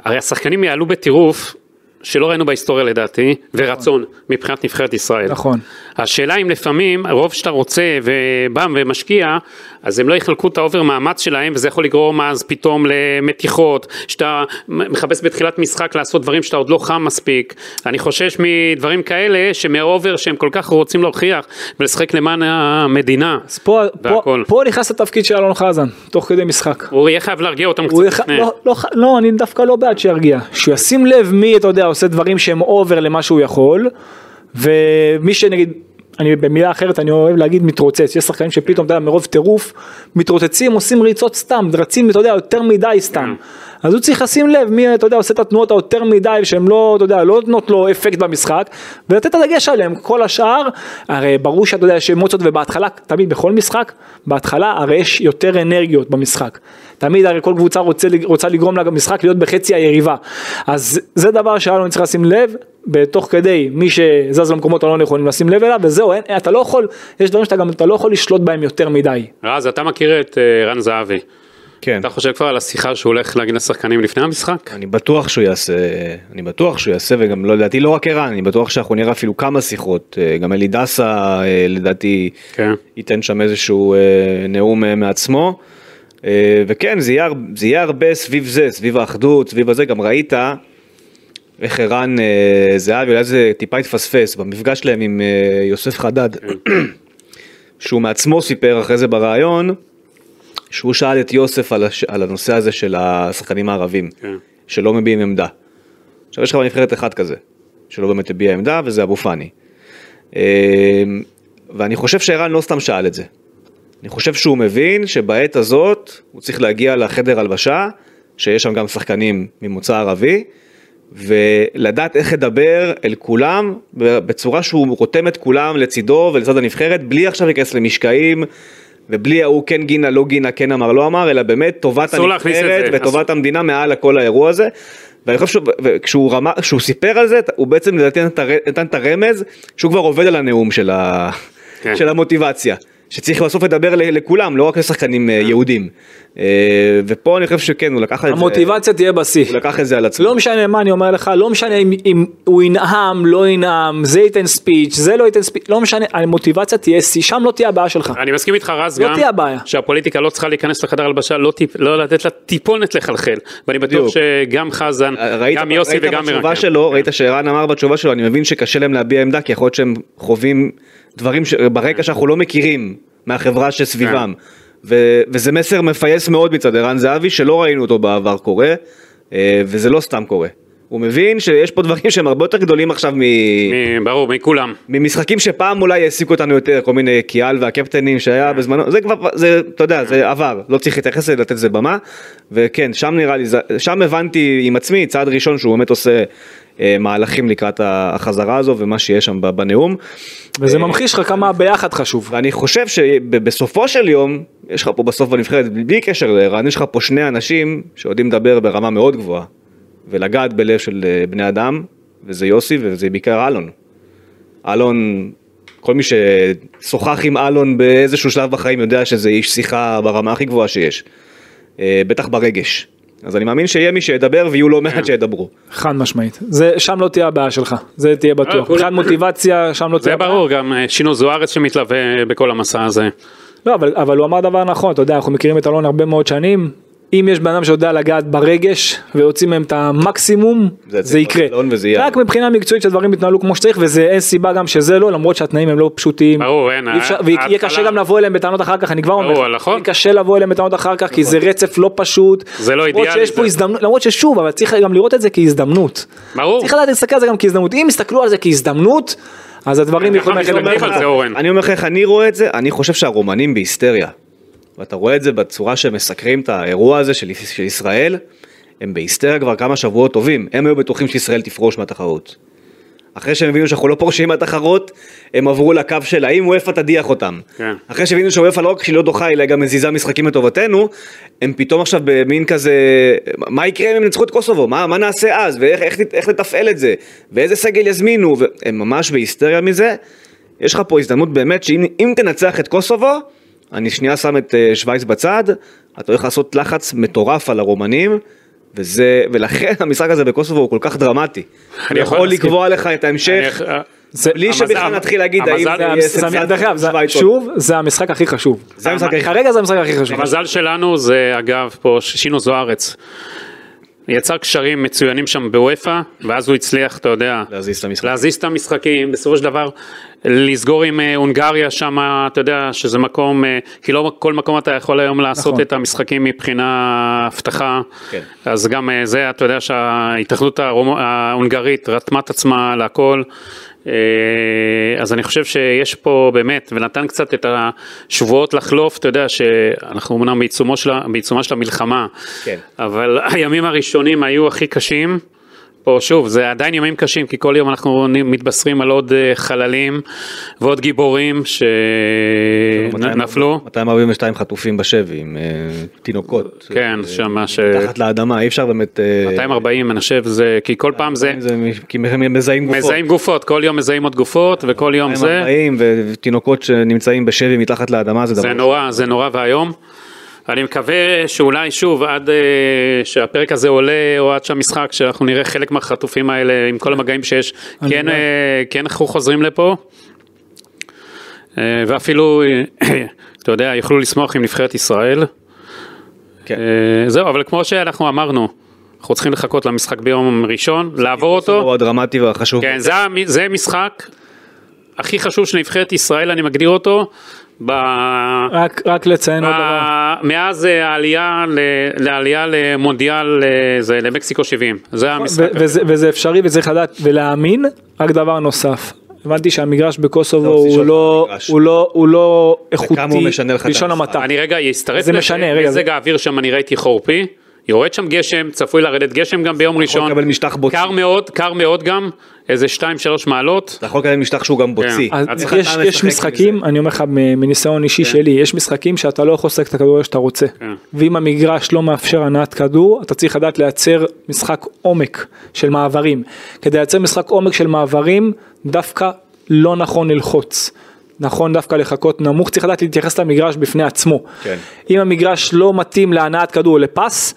הרי השחקנים יעלו בטירוף. שלא ראינו בהיסטוריה לדעתי, ורצון מבחינת נבחרת ישראל. נכון. השאלה אם לפעמים, רוב שאתה רוצה ובא ומשקיע, אז הם לא יחלקו את ה over מאמץ שלהם, וזה יכול לגרום אז פתאום למתיחות, שאתה מחפש בתחילת משחק לעשות דברים שאתה עוד לא חם מספיק. אני חושש מדברים כאלה, שמ over שהם כל כך רוצים להוכיח ולשחק למען המדינה. אז פה, פה, והכל. פה נכנס לתפקיד של אלון חזן, תוך כדי משחק. הוא יהיה חייב להרגיע אותם קצת יח... לפני. לא, לא, לא, אני דווקא לא בעד שירגיע. שהוא ישים לב מי, אתה יודע, עושה דברים שהם אובר למה שהוא יכול, ומי שנגיד, אני במילה אחרת אני אוהב להגיד מתרוצץ, יש שחקנים שפתאום, אתה יודע, מרוב טירוף, מתרוצצים, עושים ריצות סתם, רצים, אתה יודע, יותר מדי סתם. אז הוא צריך לשים לב מי, אתה יודע, עושה את התנועות היותר מדי, שהן לא, אתה יודע, לא נותנות לו אפקט במשחק, ולתת את הדגש עליהם, כל השאר, הרי ברור שאתה יודע, יש אמוציות, ובהתחלה, תמיד בכל משחק, בהתחלה הרי יש יותר אנרגיות במשחק. תמיד הרי כל קבוצה רוצה, רוצה לגרום למשחק להיות בחצי היריבה. אז זה דבר שהיה לנו צריך לשים לב, בתוך כדי מי שזז למקומות הלא נכונים לשים לב אליו, וזהו, אין, אתה לא יכול, יש דברים שאתה גם, אתה לא יכול לשלוט בהם יותר מדי. רז, אתה מכיר את אה, רן זהבי. כן. אתה חושב כבר על השיחה שהוא הולך להגיד לשחקנים לפני המשחק? אני בטוח שהוא יעשה, אני בטוח שהוא יעשה וגם לא לדעתי לא רק ערן, אני בטוח שאנחנו נראה אפילו כמה שיחות, אה, גם אלי דסה אה, לדעתי כן. ייתן שם איזשהו אה, נאום מעצמו. וכן זה יהיה, זה יהיה הרבה סביב זה, סביב האחדות, סביב הזה, גם ראית איך ערן זהבי, אולי זה טיפה התפספס במפגש שלהם עם יוסף חדד, שהוא מעצמו סיפר אחרי זה בריאיון, שהוא שאל את יוסף על, הש... על הנושא הזה של השחקנים הערבים, כן. שלא מביעים עמדה. עכשיו יש לך בנבחרת אחד כזה, שלא באמת הביע עמדה, וזה אבו פאני. אה, ואני חושב שערן לא סתם שאל את זה. אני חושב שהוא מבין שבעת הזאת הוא צריך להגיע לחדר הלבשה, שיש שם גם שחקנים ממוצא ערבי, ולדעת איך לדבר אל כולם בצורה שהוא רותם את כולם לצידו ולצד הנבחרת, בלי עכשיו להיכנס למשקעים. ובלי ההוא כן גינה, לא גינה, כן אמר, לא אמר, אלא באמת טובת הנבחרת וטובת אסור. המדינה מעל לכל האירוע הזה. ואני חושב שכשהוא רמה, כשהוא סיפר על זה, הוא בעצם לדעתי נתן את הרמז שהוא כבר עובד על הנאום של, ה... כן. של המוטיבציה. שצריך בסוף לדבר לכולם, לא רק לשחקנים אה, יהודים. אה, ופה אני חושב שכן, הוא לקח את זה, המוטיבציה תהיה בשיא. הוא לקח את זה על עצמו. לא משנה מה אני אומר לך, לא משנה אם, אם הוא ינאם, לא ינאם, זה ייתן ספיץ', זה לא ייתן ספיץ', לא משנה, המוטיבציה תהיה שיא, שם לא תהיה הבעיה שלך. אני מסכים איתך רז לא גם, תהיה הבעיה. שהפוליטיקה לא צריכה להיכנס לחדר הלבשה, לא, טיפ, לא לתת לה טיפונת לחלחל, ואני בטוח. שגם חזן, ראית, גם יוסי ראית וגם מרקם. שלו, ראית שערן אמר בתשובה שלו, אני מבין שקשה להם להביע עמדה, כי יכול להיות שהם חווים דברים ש... ברקע שאנחנו לא מכירים מהחברה שסביבם. ו... וזה מסר מפייס מאוד מצד ערן זהבי, שלא ראינו אותו בעבר קורה, אה, וזה לא סתם קורה. הוא מבין שיש פה דברים שהם הרבה יותר גדולים עכשיו מ... מ- ברור, מכולם. ממשחקים שפעם אולי העסיקו אותנו יותר, כל מיני קיאל והקפטנים שהיה בזמנו, זה כבר, זה, אתה יודע, זה עבר, לא צריך להתייחס לזה, לתת לזה במה, וכן, שם נראה לי, שם הבנתי עם עצמי, צעד ראשון שהוא באמת עושה מהלכים לקראת החזרה הזו ומה שיש שם בנאום, וזה ממחיש לך כמה ביחד חשוב. ואני חושב שבסופו של יום, יש לך פה בסוף בנבחרת, בלי קשר לערן, יש לך פה שני אנשים שיודעים לדבר ברמה מאוד גבוהה, ולגעת בלב של אה, בני אדם, וזה יוסי וזה בעיקר אלון. אלון, כל מי ששוחח עם אלון באיזשהו שלב בחיים יודע שזה איש שיחה ברמה הכי גבוהה שיש. אה, בטח ברגש. אז אני מאמין שיהיה מי שידבר ויהיו לא מעט שידברו. חד משמעית. זה, שם לא תהיה הבעיה שלך, זה תהיה בטוח. כולם- מבחינת מוטיבציה, שם לא תהיה זה הבעיה. ברור, גם אה, שינו זוארץ שמתלווה בכל המסע הזה. לא, אבל, אבל הוא אמר דבר נכון, אתה יודע, אנחנו מכירים את אלון הרבה מאוד שנים, אם יש בן אדם שיודע לגעת ברגש ויוצאים מהם את המקסימום, זה זה, יקרה. וזה. רק מבחינה מקצועית שהדברים יתנהלו כמו שצריך וזה אין סיבה גם שזה לא, למרות שהתנאים הם לא פשוטים. ברור, אין, אי אפשר- ה- ויהיה קשה גם לבוא אליהם בטענות אחר כך, אני כבר אומר. לך. נכון. קשה לבוא אליהם בטענות אחר כך, כי זה רצף לא פשוט. זה לא אידיאלי, שיש פה זה- הזדמנות, למרות ששוב, אבל צריך גם לראות את זה כהזדמנות. ברור. צריך לדעת להסתכל על זה גם כהזדמנות. אם יסתכלו על זה כהזדמנות, אז הדברים יכולים ללכת. אני אומר לך איך אני רואה את זה, אני חושב שהרומנים בהיסטריה. ואתה רואה את זה בצורה שהם מסקרים את האירוע הזה של, של ישראל, הם בהיסטריה כבר כמה שבועות טובים, הם היו בטוחים שישראל תפרוש מהתחרות. אחרי שהם הבינו שאנחנו לא פורשים מהתחרות, הם עברו לקו של האם וופא תדיח אותם. כן. אחרי שהבינו שוופא לא רק שהיא לא דוחה, אלא גם מזיזה משחקים לטובתנו, הם פתאום עכשיו במין כזה, מה יקרה אם הם ינצחו את קוסובו? מה, מה נעשה אז? ואיך איך, איך לתפעל את זה? ואיזה סגל יזמינו? והם ממש בהיסטריה מזה. יש לך פה הזדמנות באמת שאם אם תנצח את קוסובו, אני שנייה שם את אה, שווייץ בצד, אתה הולך לעשות לחץ מטורף על הרומנים. וזה, ולכן המשחק הזה בקוסובו הוא כל כך דרמטי. הוא אני יכול. לקבוע לך את ההמשך, זה- בלי שבכלל נתחיל להגיד האם זה יהיה סנסציה שווייץ שוב, זה המשחק הכי חשוב. זה המשחק הכי כרגע זה המשחק הכי חשוב. המזל שלנו זה אגב פה שינו זוארץ. יצר קשרים מצוינים שם בוופא, ואז הוא הצליח, אתה יודע, להזיז את המשחק. להזיז את המשחקים, בסופו של דבר לסגור עם אה, הונגריה שם, אתה יודע, שזה מקום, אה, כי לא כל מקום אתה יכול היום לעשות נכון. את המשחקים מבחינה אבטחה, כן. אז גם אה, זה, אתה יודע שההתאחדות ההונגרית רתמה את עצמה להכל. אה, אז אני חושב שיש פה באמת, ונתן קצת את השבועות לחלוף, אתה יודע שאנחנו אמנם בעיצומה של המלחמה, כן. אבל הימים הראשונים היו הכי קשים. פה שוב, זה עדיין ימים קשים, כי כל יום אנחנו מתבשרים על עוד אה, חללים ועוד גיבורים שנפלו. 242 חטופים בשבי עם אה, תינוקות. כן, אה, שמה ש... מתחת לאדמה, אי אפשר באמת... אה, 240, אני חושב, זה... כי כל פעם זה... זה כי הם מזהים גופות. מזהים גופות, כל יום מזהים עוד גופות, וכל יום זה... 240 ותינוקות שנמצאים בשבי מתחת לאדמה זה דבר... זה נורא, זה נורא ואיום. אני מקווה שאולי שוב עד אה, שהפרק הזה עולה או עד שהמשחק שאנחנו נראה חלק מהחטופים האלה עם כל המגעים שיש כן, אה, כן אנחנו חוזרים לפה אה, ואפילו אה, אתה יודע יוכלו לשמוח עם נבחרת ישראל. כן. אה, זהו אבל כמו שאנחנו אמרנו אנחנו צריכים לחכות למשחק ביום ראשון לעבור אותו. הוא הדרמטי והחשוב. כן, זה, זה משחק הכי חשוב של נבחרת ישראל אני מגדיר אותו. ב... רק- רק לציין עוד דבר. ב- מאז אה, העלייה ל- לעלייה למונדיאל אה, זה למקסיקו 70 זה המשחק. ו- וזה- וזה אפשרי וצריך לדעת ולהאמין, רק דבר נוסף. הבנתי שהמגרש בקוסובו לא, הוא לא. הוא לא, הוא לא איכותי, בלשון. המעטה. אני רגע אצטרף זה לזה, רגע, מזג זה- האוויר שם אני ראיתי חורפי. יורד שם גשם, צפוי לרדת גשם גם ביום ראשון. לקבל משטח בוצי. קר מאוד, קר מאוד גם, איזה 2-3 מעלות. אתה יכול לקבל משטח שהוא גם בוצי. איך יש, משחקים, מזה? אני אומר לך מ- מניסיון אישי כן. שלי, יש משחקים שאתה לא יכול לשחק את הכדורגל שאתה רוצה. כן. ואם המגרש לא מאפשר הנעת כדור, אתה צריך לדעת לייצר משחק עומק של מעברים. כדי לייצר משחק עומק של מעברים, דווקא לא נכון ללחוץ. נכון דווקא לחכות נמוך, צריך לדעת להתייחס למגרש בפני עצמו. כן. אם המגרש לא מתאים להנעת כדור לפס,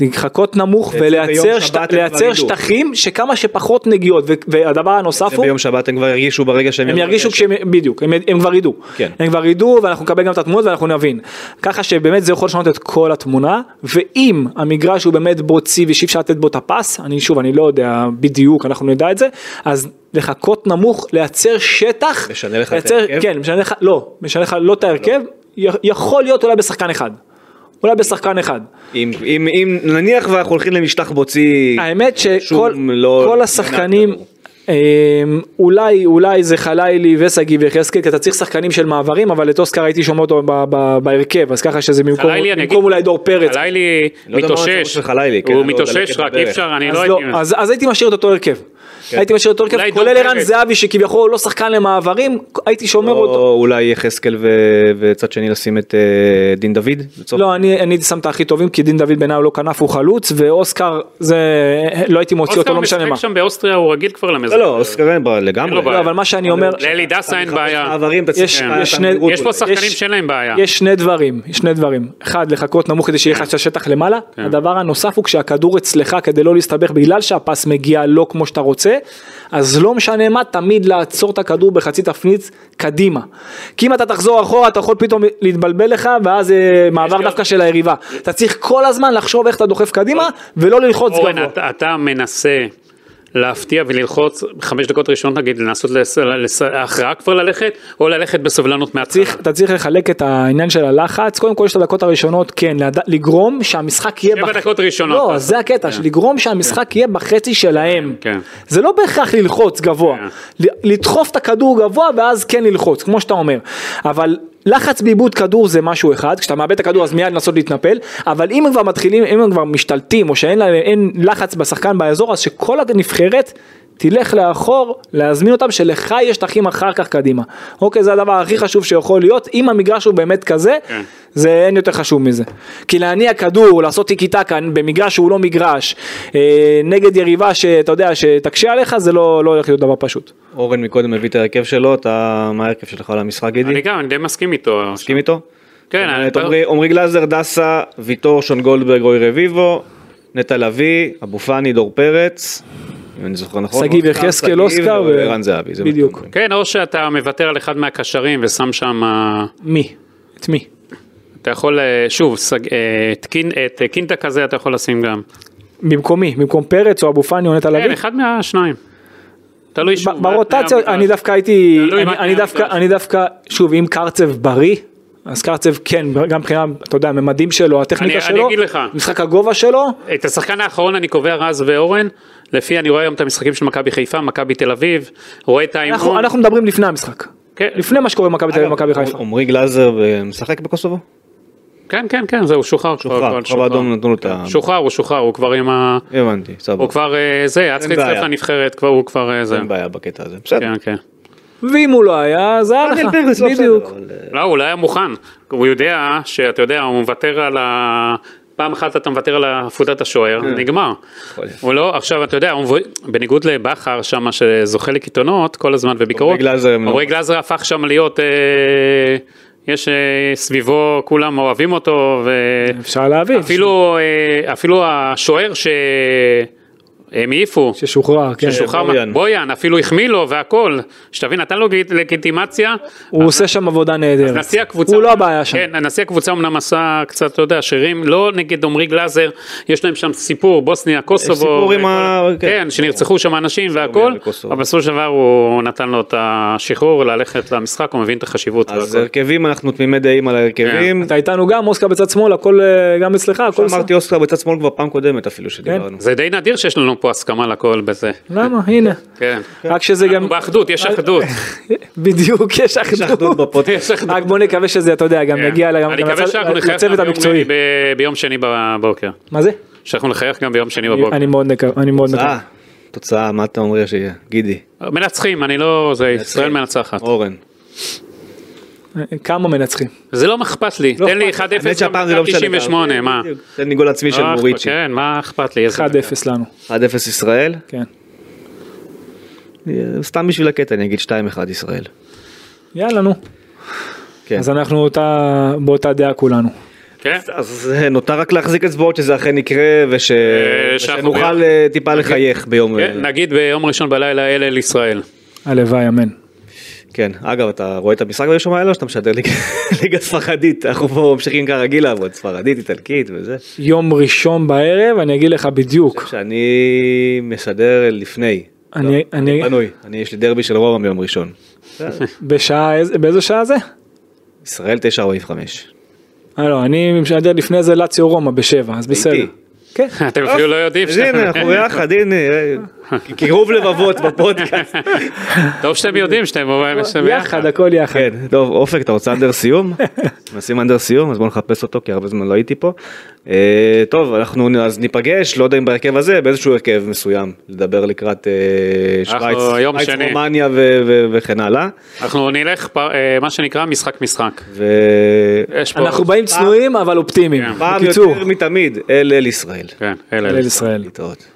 לחכות נמוך ולייצר לייצר ידעו. שטחים שכמה שפחות נגיעות. והדבר הנוסף הוא... ביום שבת הם כבר ירגישו ברגע שהם... הם ירגישו. כשהם, בדיוק, הם, הם כבר ידעו, כן. הם כבר ידעו ואנחנו נקבל גם את התמונות ואנחנו נבין, ככה שבאמת זה יכול לשנות את כל התמונה, ואם המגרש הוא באמת בוצי ושאי אפשר לתת בו את הפס, אני שוב, אני לא יודע בדיוק, אנחנו נדע את זה, אז לחכות נמוך, לייצר שטח, משנה לך את ההרכב? כן, משנה לך, לא, משנה לך לא את ההרכב, י- יכול להיות אולי בשחקן אחד, אולי בשחקן אחד. אם- אם אם נניח ואנחנו הולכים למשטח בוצי... האמת שכל לא- כל השחקנים. אמ, אולי אולי זה חלילי וסגי ויחזקאל כי אתה צריך שחקנים של מעברים אבל את אוסקר הייתי שומע אותו בהרכב אז ככה שזה במקום במקום אגיד- אולי דור פרץ. חלילי לא מתאושש, של חלילי, כן, הוא לא מתאושש רק אי. אפשר, אני אז לא לא, הייתי... אז אז הייתי משאיר את אותו הרכב. הייתי משאיר את אותו אולי הרכב דור כולל ערן. זהבי שכביכול לא שחקן למעברים הייתי שומר אותו. או אולי יחזקאל ו- וצד שני לשים את אה, דין דוד? לצורך- לא אני אני הייתי שם את הכי טובים כי דין דוד בעיניי הוא לא כנף הוא חלוץ ואוסקר זה לא הייתי מוציא אותו אוסקר לא משנה מה. משחק שם באוסטריה, הוא רגיל כבר למזג. לא, לא, אוסקר אין בעיה, לגמרי. לא, אבל מה שאני אומר לאלי דסה אין בעיה. יש- פה. שחקנים שאין להם בעיה. יש שני דברים, יש שני דברים. אחד, לחכות נמוך כדי שיהיה לך את השטח למעלה. הדבר הנוסף הוא כשהכדור אצלך כדי לא להסתבך בגלל שהפס מגיע לא כמו שאתה רוצה. רוצה, אז לא משנה מה, תמיד לעצור את הכדור בחצי תפנית קדימה. כי אם אתה תחזור אחורה, אתה יכול פתאום להתבלבל לך, ואז אה, מעבר גם- דווקא של היריבה. אתה צריך כל הזמן לחשוב איך אתה דוחף קדימה, ולא ללחוץ אורן, גבוה. אתה, אתה מנסה להפתיע וללחוץ חמש דקות ראשונות נגיד, לנסות לס- לס- כבר ללכת, או ללכת בסבלנות. צריך, אתה צריך לחלק את העניין של הלחץ, קודם כל יש את הדקות הראשונות, כן, לד... לגרום שהמשחק יהיה... שבע דקות ראשונות. לא, זה הקטע, לגרום שהמשחק יהיה בחצי שלהם. כן. זה לא בהכרח ללחוץ גבוה, כן. לדחוף את הכדור גבוה ואז כן ללחוץ, כמו שאתה אומר. אבל לחץ בעיבוד כדור זה משהו אחד, כשאתה מאבד את הכדור אז מיד לנסות להתנפל, אבל אם הם כבר מתחילים, אם הם כבר משתלטים, או שאין להם- לחץ בשחקן באזור, אז שכל הנבחרת תלך לאחור, להזמין אותם שלך יש שטחים אחר כך קדימה. אוקיי, זה הדבר הכי חשוב שיכול להיות, אם המגרש הוא באמת כזה, כן. זה אין יותר חשוב מזה. כי להניע כדור, לעשות טיקי טקה במגרש שהוא לא מגרש, אה, נגד יריבה שאתה יודע, שתקשה עליך, זה לא, לא הולך להיות דבר פשוט. אורן מקודם הביא את ההרכב שלו, אתה, מה ההרכב שלך למשחק גידי? אני גם, אני די מסכים איתו. מסכים איתו? כן, אני- עמרי גלאזר, דסה, ויטור, שון גולדברג, רוי רביבו, נטע לביא, אבו פאני, דור פרץ, אם אני זוכר נכון, שגיב יחזקאל, אוסקר ו- וערן זהבי, בדיוק. כן, או שאתה מוותר על אחד מהקשרים ושם שם, אה, מי? את מי? אתה יכול, אה, שוב, סג- אה, את קינטה כזה אתה יכול לשים גם. במקומי, במקום פרץ או אבו פאני או נטע כן, לביא? אחד מהשניים. תלוי שוב. ברוטציה אני. דווקא הייתי. אני דווקא, שוב אם קרצב בריא, אז קרצב כן, גם מבחינת, אתה יודע, הממדים שלו, הטכניקה אני- אני שלו, אגיד לך. משחק הגובה שלו, את השחקן האחרון אני קובע רז ואורן, לפי אני רואה היום את המשחקים של מכבי חיפה, מכבי תל אביב, רואה את אנחנו האימון. אנחנו מדברים לפני המשחק, כן. לפני מה שקורה במכבי תל אביב ומכבי חיפה. עמרי גלאזר אה, משחק בקוסובו? כן, כן, כן, זהו, שוחרר. שוחרר, נתנו לו את ה... שוחרר, הוא שוחרר, הוא כבר עם ה... הבנתי, סבבה. הוא כבר אה, זה, היה צריך להצטרף. לנבחרת, הוא כבר אה, זה. אין בעיה בקטע הזה, בסדר. כן, כן. ואם הוא לא היה, אז היה לך, לא בדיוק. אה, לא, הוא לא היה מוכן, הוא יודע שאתה יודע, הוא מוותר על ה... פעם אחת אתה מוותר על עפודת השוער, נגמר. יכול להיות. הוא לא, עכשיו אתה יודע, בניגוד לבכר שם שזוכה לקיתונות כל הזמן וביקורות, עמרי גלאזר לא- הפך שם להיות, אה, יש אה, סביבו, כולם אוהבים אותו, אפשר להבין, אפילו השוער שהם העיפו, ששוחרר, כן. ששוחרר, בויאן. בויאן, אפילו החמיא לו והכל, שתבין, נתן לו לגיטימציה, הוא עושה שם עבודה נהדרת. נשיא הקבוצה, הוא לא הבעיה שם. כן, נשיא הקבוצה אמנם עשה קצת, אתה יודע, שירים, לא נגד עמרי גלאזר, יש להם שם סיפור, בוסניה, קוסובו, סיפור עם ה- כן. כן, שנרצחו שם אנשים והכל. אבל בסופו של דבר הוא נתן לו את השחרור ללכת למשחק, הוא מבין את החשיבות. אז. הרכבים, אנחנו תמימי דעים על ההרכבים. אתה איתנו גם, אוסקר בצד שמאל, הכל אה, גם אצלך, הכל בסדר. אמרתי אוסקר בצד שמאל כבר פעם קודמת אפילו כן. שדיברנו. זה די נדיר שיש לנו פה הסכמה לכל בזה. למה? הנה. כן. רק שזה גם... אנחנו באחדות, יש אחדות. בדיוק, יש יש אחדות. בפודקאסט. יש אחדות. רק בוא נקווה שזה, אתה יודע, גם כן. יגיע לצוות המקצועי. ב- ביום שני בבוקר. מה זה? שאנחנו נחייך גם ביום שני בבוקר. אני מאוד מקווה, אני מאוד מקווה. תוצאה, מה אתה אומר שיהיה? גידי, מנצחים, אני לא, זה ישראל מנצחת. אורן. כמה מנצחים? זה לא אכפת לי, לא תן לי 1-0 אכפת האמת שהפעם זה לא משנה. 98, מה? תן לי גול עצמי של לא מוריצ'י. כן, מה אכפת לי? איזה- 1-0 לנו, 1-0 ישראל. כן. סתם בשביל הקטע אני אגיד 2-1 ישראל. יאללה נו. כן. אז אנחנו אותה- באותה דעה כולנו. כן? אז אה, נותר רק להחזיק אצבעות שזה אכן יקרה וש- אה, ושנוכל אה, טיפה לחייך ביום... כן, נגיד ביום ראשון בלילה אל אל ישראל. הלוואי, אמן. כן, אגב אתה רואה את המשחק בראשון האלה או שאתה משדר ליג- ליגה ספרדית? אנחנו פה ממשיכים כרגיל לעבוד, ספרדית, איטלקית וזה. יום ראשון בערב, אני אגיד לך בדיוק. שאני משדר לפני. אני- לא, אני- פנוי, אני יש לי דרבי של רומא ביום ראשון. בשעה, איזה- באיזו שעה זה? ישראל 9:45. אה לא, אני משדר לפני זה לאציו רומא בשבע, אז בסדר. כן. אתם אפילו לא יודעים. אז הנה אנחנו ביחד, הנה, אה, קירוב לבבות בפודקאסט. טוב שאתם יודעים שאתם שאתם יחד, הכל יחד. כן, טוב, אופק, אתה רוצה אנדר סיום? נשים אנדר סיום, אז בוא נחפש אותו, כי הרבה זמן לא הייתי פה. אה, טוב, אנחנו אז ניפגש, לא יודע אם בהרכב הזה, באיזשהו הרכב מסוים, לדבר לקראת אה, שווייץ, שווייץ, שני. רומניה ו- ו- וכן הלאה. אנחנו נלך פ- אה, מה שנקרא משחק משחק. ופעם יש פה... אנחנו באים צנועים אבל אופטימיים. כן. בקיצור, יותר מתמיד, אל אל ישראל. כן, אלה. אל ישראל. להתראות.